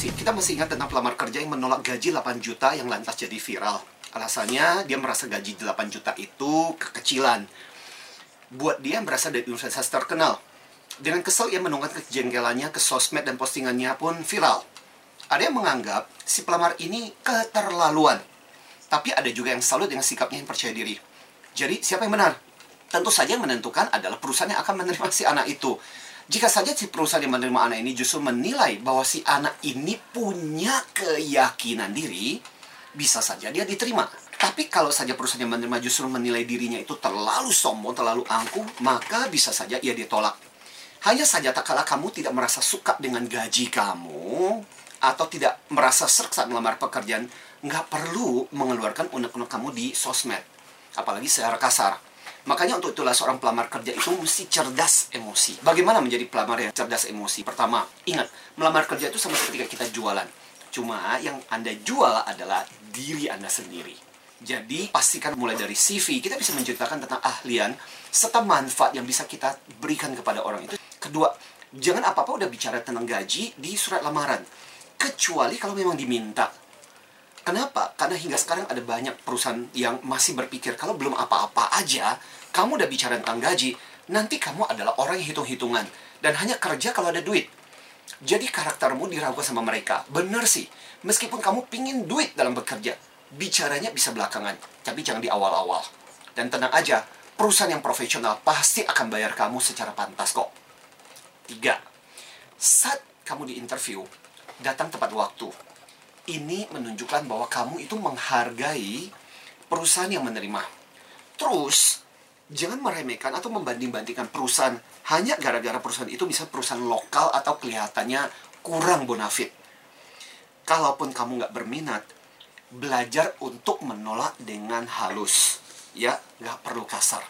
emosi. Kita masih ingat tentang pelamar kerja yang menolak gaji 8 juta yang lantas jadi viral. Alasannya dia merasa gaji 8 juta itu kekecilan. Buat dia berasal dari universitas terkenal. Dengan kesel ia menunggak kejengkelannya ke sosmed dan postingannya pun viral. Ada yang menganggap si pelamar ini keterlaluan. Tapi ada juga yang salut dengan sikapnya yang percaya diri. Jadi siapa yang benar? Tentu saja yang menentukan adalah perusahaan yang akan menerima si anak itu. Jika saja si perusahaan yang menerima anak ini justru menilai bahwa si anak ini punya keyakinan diri, bisa saja dia diterima. Tapi kalau saja perusahaan yang menerima justru menilai dirinya itu terlalu sombong, terlalu angkuh, maka bisa saja ia ditolak. Hanya saja tak kalah kamu tidak merasa suka dengan gaji kamu, atau tidak merasa serak saat melamar pekerjaan, nggak perlu mengeluarkan unek-unek kamu di sosmed. Apalagi secara kasar. Makanya untuk itulah seorang pelamar kerja itu mesti cerdas emosi. Bagaimana menjadi pelamar yang cerdas emosi? Pertama, ingat, melamar kerja itu sama seperti kita jualan. Cuma yang Anda jual adalah diri Anda sendiri. Jadi, pastikan mulai dari CV, kita bisa menceritakan tentang ahlian serta manfaat yang bisa kita berikan kepada orang itu. Kedua, jangan apa-apa udah bicara tentang gaji di surat lamaran. Kecuali kalau memang diminta. Kenapa? Karena hingga sekarang ada banyak perusahaan yang masih berpikir kalau belum apa-apa aja, kamu udah bicara tentang gaji, nanti kamu adalah orang yang hitung-hitungan dan hanya kerja kalau ada duit. Jadi karaktermu diragukan sama mereka. Bener sih, meskipun kamu pingin duit dalam bekerja, bicaranya bisa belakangan, tapi jangan di awal-awal. Dan tenang aja, perusahaan yang profesional pasti akan bayar kamu secara pantas kok. Tiga, saat kamu di interview, datang tepat waktu ini menunjukkan bahwa kamu itu menghargai perusahaan yang menerima. Terus, jangan meremehkan atau membanding-bandingkan perusahaan hanya gara-gara perusahaan itu bisa perusahaan lokal atau kelihatannya kurang bonafit. Kalaupun kamu nggak berminat, belajar untuk menolak dengan halus. Ya, nggak perlu kasar.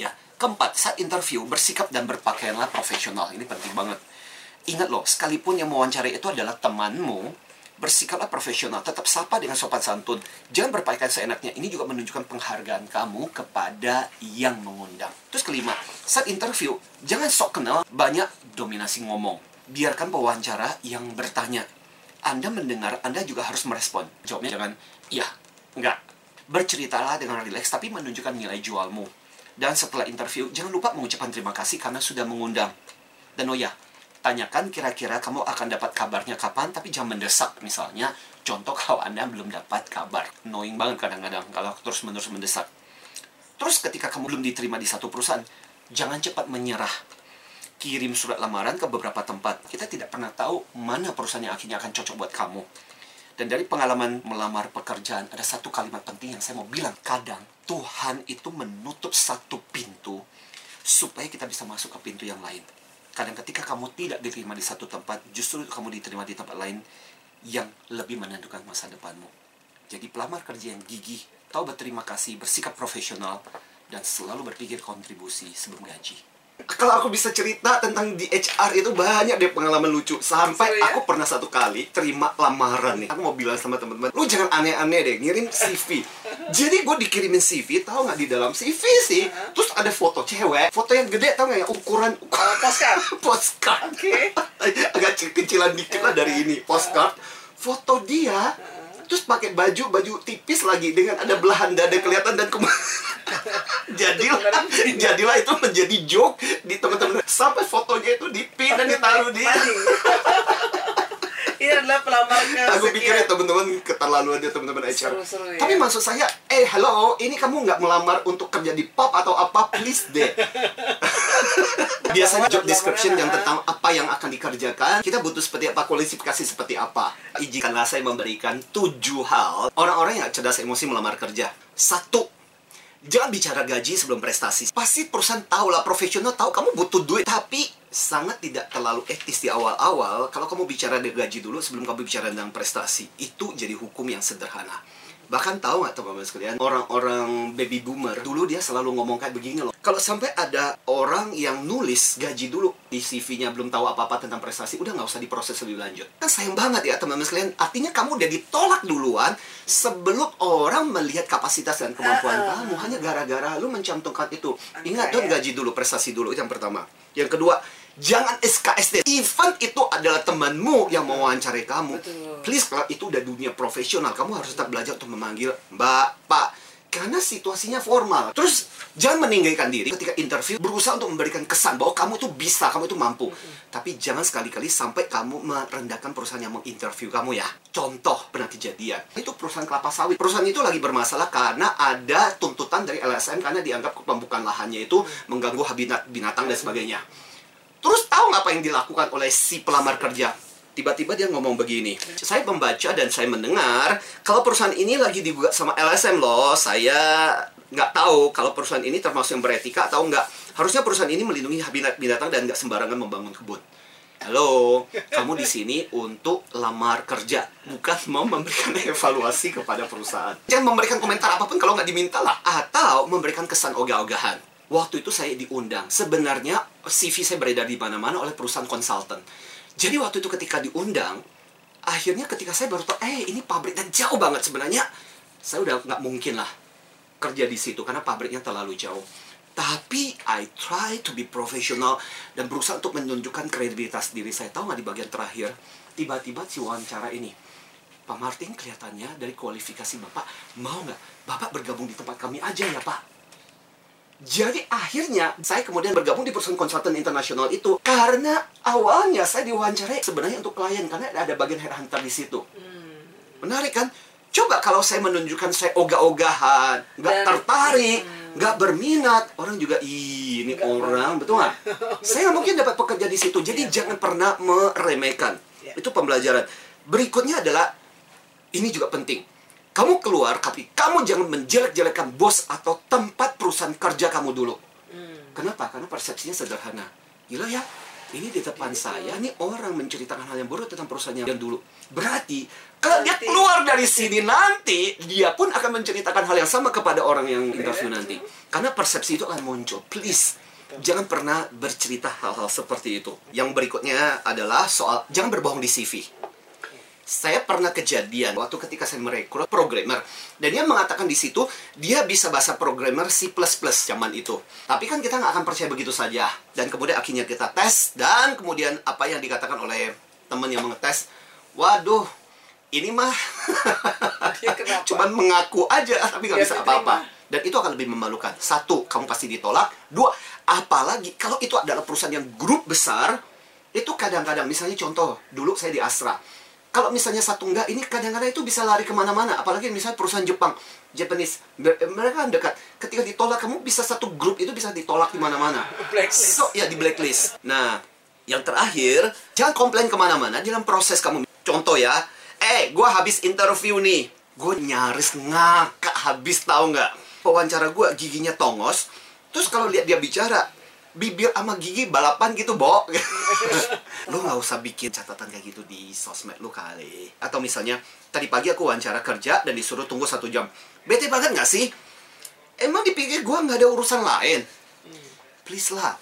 Ya, keempat, saat interview, bersikap dan berpakaianlah profesional. Ini penting banget. Ingat loh, sekalipun yang mewawancarai itu adalah temanmu, bersikaplah profesional, tetap sapa dengan sopan santun. Jangan berpakaian seenaknya. Ini juga menunjukkan penghargaan kamu kepada yang mengundang. Terus kelima, saat interview, jangan sok kenal banyak dominasi ngomong. Biarkan pewawancara yang bertanya. Anda mendengar, Anda juga harus merespon. Jawabnya jangan, iya, enggak. Berceritalah dengan rileks, tapi menunjukkan nilai jualmu. Dan setelah interview, jangan lupa mengucapkan terima kasih karena sudah mengundang. Dan oh ya, tanyakan kira-kira kamu akan dapat kabarnya kapan, tapi jangan mendesak. Misalnya, contoh kalau Anda belum dapat kabar. Knowing banget kadang-kadang kalau terus-menerus mendesak. Terus ketika kamu belum diterima di satu perusahaan, jangan cepat menyerah. Kirim surat lamaran ke beberapa tempat. Kita tidak pernah tahu mana perusahaan yang akhirnya akan cocok buat kamu. Dan dari pengalaman melamar pekerjaan, ada satu kalimat penting yang saya mau bilang. Kadang Tuhan itu menutup satu pintu supaya kita bisa masuk ke pintu yang lain kadang ketika kamu tidak diterima di satu tempat, justru kamu diterima di tempat lain yang lebih menentukan masa depanmu. Jadi pelamar kerja yang gigih, tahu berterima kasih, bersikap profesional, dan selalu berpikir kontribusi sebelum gaji. Kalau aku bisa cerita tentang di HR itu banyak deh pengalaman lucu. Sampai Seru ya? aku pernah satu kali terima lamaran nih. Aku mau bilang sama teman-teman, lu jangan aneh-aneh deh, ngirim CV. Jadi gue dikirimin CV, tahu nggak di dalam CV sih, terus ada foto cewek, foto yang gede, tahu nggak ya ukuran Oh, postcard. postcard. Oke. Agak kecil- kecilan dikit lah dari ini postcard. Foto dia terus pakai baju baju tipis lagi dengan ada belahan dada kelihatan dan kemudian jadilah jadilah itu menjadi joke di teman-teman sampai fotonya itu dipin dan ditaruh di. Ini adalah pelamar ke aku pikir ya teman-teman keterlaluan dia teman-teman HR Seru-seru ya. tapi maksud saya eh halo ini kamu nggak melamar untuk kerja di pub atau apa? Please deh. Biasanya job description yang tentang apa yang akan dikerjakan kita butuh seperti apa kualifikasi seperti apa. Izinkanlah saya memberikan tujuh hal. Orang-orang yang cerdas emosi melamar kerja. Satu Jangan bicara gaji sebelum prestasi. Pasti perusahaan tahu lah, profesional tahu kamu butuh duit. Tapi sangat tidak terlalu etis di awal-awal kalau kamu bicara dari gaji dulu sebelum kamu bicara tentang prestasi. Itu jadi hukum yang sederhana. Bahkan tahu nggak teman-teman sekalian, orang-orang baby boomer dulu dia selalu ngomong kayak begini loh. Kalau sampai ada orang yang nulis gaji dulu di CV-nya belum tahu apa-apa tentang prestasi, udah nggak usah diproses lebih lanjut. Kan sayang banget ya teman-teman sekalian. Artinya kamu udah ditolak duluan sebelum orang melihat kapasitas dan kemampuan Ah. kamu hanya gara-gara lu mencantumkan itu. Ingat dong gaji dulu, prestasi dulu itu yang pertama. Yang kedua, Jangan SKSD. Event itu adalah temanmu yang mau wawancarai kamu. Betul. Please, kalau itu udah dunia profesional, kamu harus tetap belajar untuk memanggil Mbak, Pak. Karena situasinya formal. Terus, jangan meninggalkan diri ketika interview, berusaha untuk memberikan kesan bahwa kamu itu bisa, kamu itu mampu. Tapi jangan sekali-kali sampai kamu merendahkan perusahaan yang menginterview kamu ya. Contoh, pernah kejadian. Itu perusahaan kelapa sawit. Perusahaan itu lagi bermasalah karena ada tuntutan dari LSM karena dianggap pembukaan lahannya itu mengganggu habitat binatang dan sebagainya. Terus tahu nggak apa yang dilakukan oleh si pelamar kerja? Tiba-tiba dia ngomong begini, saya membaca dan saya mendengar kalau perusahaan ini lagi digugat sama LSM loh, saya nggak tahu kalau perusahaan ini termasuk yang beretika atau nggak. Harusnya perusahaan ini melindungi habitat binatang dan nggak sembarangan membangun kebun. Halo, kamu di sini untuk lamar kerja, bukan mau memberikan evaluasi kepada perusahaan. Jangan memberikan komentar apa pun kalau nggak diminta lah, atau memberikan kesan ogah-ogahan. Waktu itu saya diundang. Sebenarnya CV saya beredar di mana-mana oleh perusahaan konsultan. Jadi waktu itu ketika diundang, akhirnya ketika saya baru tahu, eh ini pabrik dan jauh banget sebenarnya. Saya udah nggak mungkin lah kerja di situ karena pabriknya terlalu jauh. Tapi I try to be professional dan berusaha untuk menunjukkan kredibilitas diri saya. Tahu nggak di bagian terakhir, tiba-tiba si wawancara ini, Pak Martin kelihatannya dari kualifikasi Bapak, mau nggak Bapak bergabung di tempat kami aja ya Pak? Jadi akhirnya saya kemudian bergabung di perusahaan konsultan internasional itu karena awalnya saya diwawancarai sebenarnya untuk klien karena ada bagian headhunter di situ. Menarik kan? Coba kalau saya menunjukkan saya ogah-ogahan, nggak tertarik, nggak berminat, orang juga "Ih, ini Nggak orang, betul nggak? saya mungkin dapat pekerja di situ. Jadi Iya. jangan pernah meremehkan. Iya. Itu pembelajaran. Berikutnya adalah ini juga penting. Kamu keluar, tapi kamu jangan menjelek-jelekan bos atau tempat perusahaan kerja kamu dulu. Hmm. Kenapa? Karena persepsinya sederhana. Gila ya, ini di depan saya, nih orang menceritakan hal yang buruk tentang perusahaannya yang dulu. Berarti, kalau dia keluar dari sini nanti, dia pun akan menceritakan hal yang sama kepada orang yang interview nanti. Karena persepsi itu akan muncul. Please, jangan pernah bercerita hal-hal seperti itu. Yang berikutnya adalah soal, jangan berbohong di CV saya pernah kejadian waktu ketika saya merekrut programmer dan dia mengatakan di situ dia bisa bahasa programmer C++ zaman itu. Tapi kan kita nggak akan percaya begitu saja. Dan kemudian akhirnya kita tes dan kemudian apa yang dikatakan oleh teman yang mengetes, waduh, ini mah cuman mengaku aja tapi nggak bisa apa-apa. Dan itu akan lebih memalukan. Satu, kamu pasti ditolak. Dua, apalagi kalau itu adalah perusahaan yang grup besar, itu kadang-kadang misalnya contoh dulu saya di Astra kalau misalnya satu enggak ini kadang-kadang itu bisa lari ke mana-mana. Apalagi misalnya perusahaan Jepang Japanese ber- mereka kan dekat. Ketika ditolak kamu bisa satu grup itu bisa ditolak di mana-mana. Blacklist. so ya di blacklist. Nah yang terakhir jangan komplain ke mana-mana. Dalam proses kamu contoh ya eh gua habis interview nih. Gue nyaris ngakak habis tahu nggak wawancara gua giginya tongos. Terus kalau lihat dia bicara bibir sama gigi balapan gitu, Bo. lu nggak usah bikin catatan kayak gitu di sosmed lu kali. Atau misalnya, tadi pagi aku wawancara kerja dan disuruh tunggu satu jam. Bete banget nggak sih? Emang dipikir gua nggak ada urusan lain? Please lah.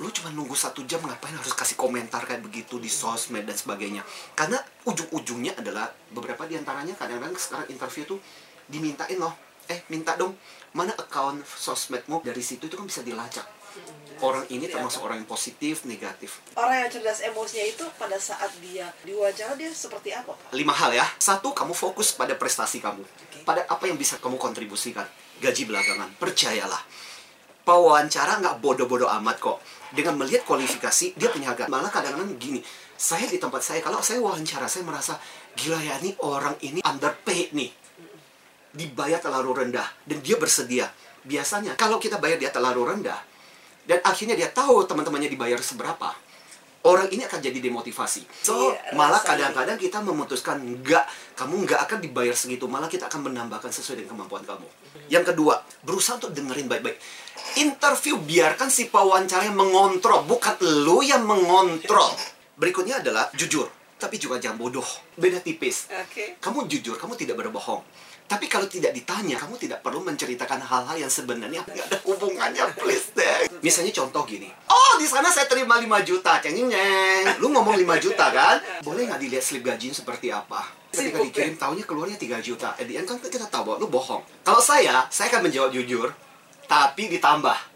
Lu cuma nunggu satu jam ngapain harus kasih komentar kayak begitu di sosmed dan sebagainya. Karena ujung-ujungnya adalah beberapa di antaranya kadang-kadang sekarang interview tuh dimintain loh. Eh, minta dong. Mana account sosmedmu dari situ itu kan bisa dilacak orang ini termasuk orang yang positif, negatif. Orang yang cerdas emosinya itu pada saat dia diwawancara dia seperti apa, Pak? Lima hal ya. Satu, kamu fokus pada prestasi kamu. Pada apa yang bisa kamu kontribusikan. Gaji belakangan. Percayalah. Pewawancara nggak bodoh-bodoh amat kok. Dengan melihat kualifikasi, dia punya harga. Malah kadang-kadang gini, saya di tempat saya, kalau saya wawancara, saya merasa, gila ya, nih orang ini underpaid nih. Dibayar terlalu rendah. Dan dia bersedia. Biasanya, kalau kita bayar dia terlalu rendah, dan akhirnya dia tahu teman-temannya dibayar seberapa, orang ini akan jadi demotivasi. So, Iya, malah kadang-kadang kita memutuskan enggak, kamu enggak akan dibayar segitu, malah kita akan menambahkan sesuai dengan kemampuan kamu. Yang kedua, berusaha untuk dengerin baik-baik. Interview biarkan si pewawancara yang mengontrol, bukan lu yang mengontrol. Berikutnya adalah jujur, tapi juga jangan bodoh. Beda tipis. Oke. Kamu jujur, kamu tidak berbohong. Tapi kalau tidak ditanya, kamu tidak perlu menceritakan hal-hal yang sebenarnya nggak ada hubungannya, please deh. Misalnya contoh gini. Oh, di sana saya terima 5 juta, cengeng Lu ngomong 5 juta kan? Boleh nggak dilihat slip gajinya seperti apa? Ketika Sibuk, dikirim, tahunya keluarnya 3 juta. At the end kan kita tahu bahwa lu bohong. Kalau saya, saya akan menjawab jujur, tapi ditambah.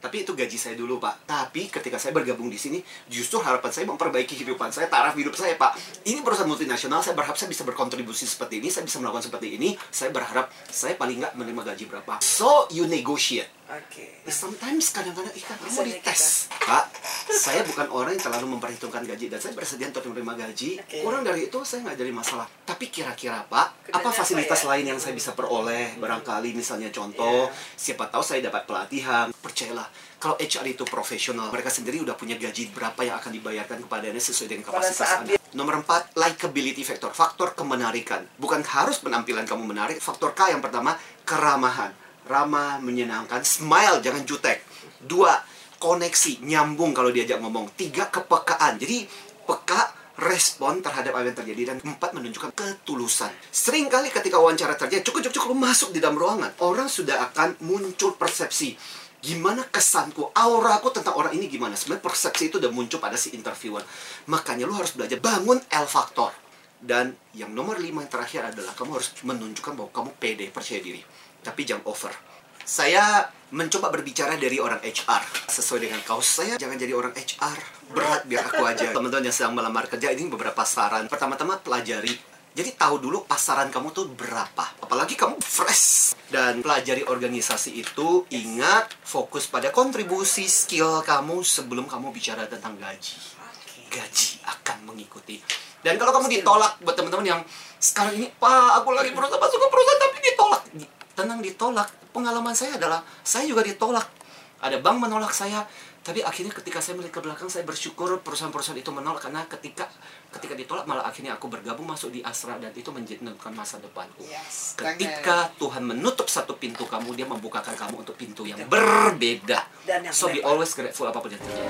Tapi itu gaji saya dulu, Pak. Tapi ketika saya bergabung di sini, justru harapan saya memperbaiki kehidupan saya, taraf hidup saya, Pak. Ini perusahaan multinasional, saya berharap saya bisa berkontribusi seperti ini, saya bisa melakukan seperti ini. Saya berharap saya paling nggak menerima gaji berapa. So, you negotiate. Oke. Sometimes kadang-kadang ikan kamu Bisanya dites. Pak, saya bukan orang yang terlalu memperhitungkan gaji dan saya bersedia untuk menerima gaji. Oke. Kurang dari itu saya nggak jadi masalah. Tapi kira-kira Pak, Kedengar apa fasilitas apa ya? lain yang saya bisa peroleh? Barangkali misalnya contoh, Iya. siapa tahu saya dapat pelatihan. Percayalah, kalau HR itu profesional, mereka sendiri udah punya gaji berapa yang akan dibayarkan kepadanya sesuai dengan kapasitas Anda. Nomor empat, likability factor, faktor kemenarikan. Bukan harus penampilan kamu menarik. Faktor K yang pertama, keramahan. Ramah, menyenangkan, smile, jangan jutek. Dua, koneksi, nyambung kalau diajak ngomong. Tiga, kepekaan. Jadi, peka, respon terhadap apa yang terjadi. Dan empat, menunjukkan ketulusan. Seringkali ketika wawancara terjadi, cukup cukup cukup masuk di dalam ruangan. Orang sudah akan muncul persepsi. Gimana kesanku, auraku tentang orang ini gimana. Sebenarnya persepsi itu udah muncul pada si interviewer. Makanya lu harus belajar bangun L faktor. Dan yang nomor lima yang terakhir adalah kamu harus menunjukkan bahwa kamu pede, percaya diri. Tapi jangan over. Saya mencoba berbicara dari orang HR sesuai dengan kaos saya jangan jadi orang HR berat biar aku aja. Teman-teman yang sedang melamar kerja ini beberapa saran. Pertama-tama pelajari. Jadi tahu dulu pasaran kamu tuh berapa. Apalagi kamu fresh. Dan pelajari organisasi itu ingat fokus pada kontribusi skill kamu sebelum kamu bicara tentang gaji. Gaji akan mengikuti. Dan kalau kamu ditolak buat teman-teman yang sekarang ini, Pak, aku lagi berusaha masuk ke perusahaan tapi ditolak. Tenang ditolak. Pengalaman saya adalah saya juga ditolak. Ada bank menolak saya, tapi akhirnya ketika saya melihat ke belakang saya bersyukur perusahaan-perusahaan itu menolak karena ketika ketika ditolak malah akhirnya aku bergabung masuk di Asra dan itu menentukan masa depanku. Yes. Ketika Tuhan menutup satu pintu kamu, dia membukakan kamu untuk pintu yang berbeda. Dan yang so be always grateful apa pun yang terjadi.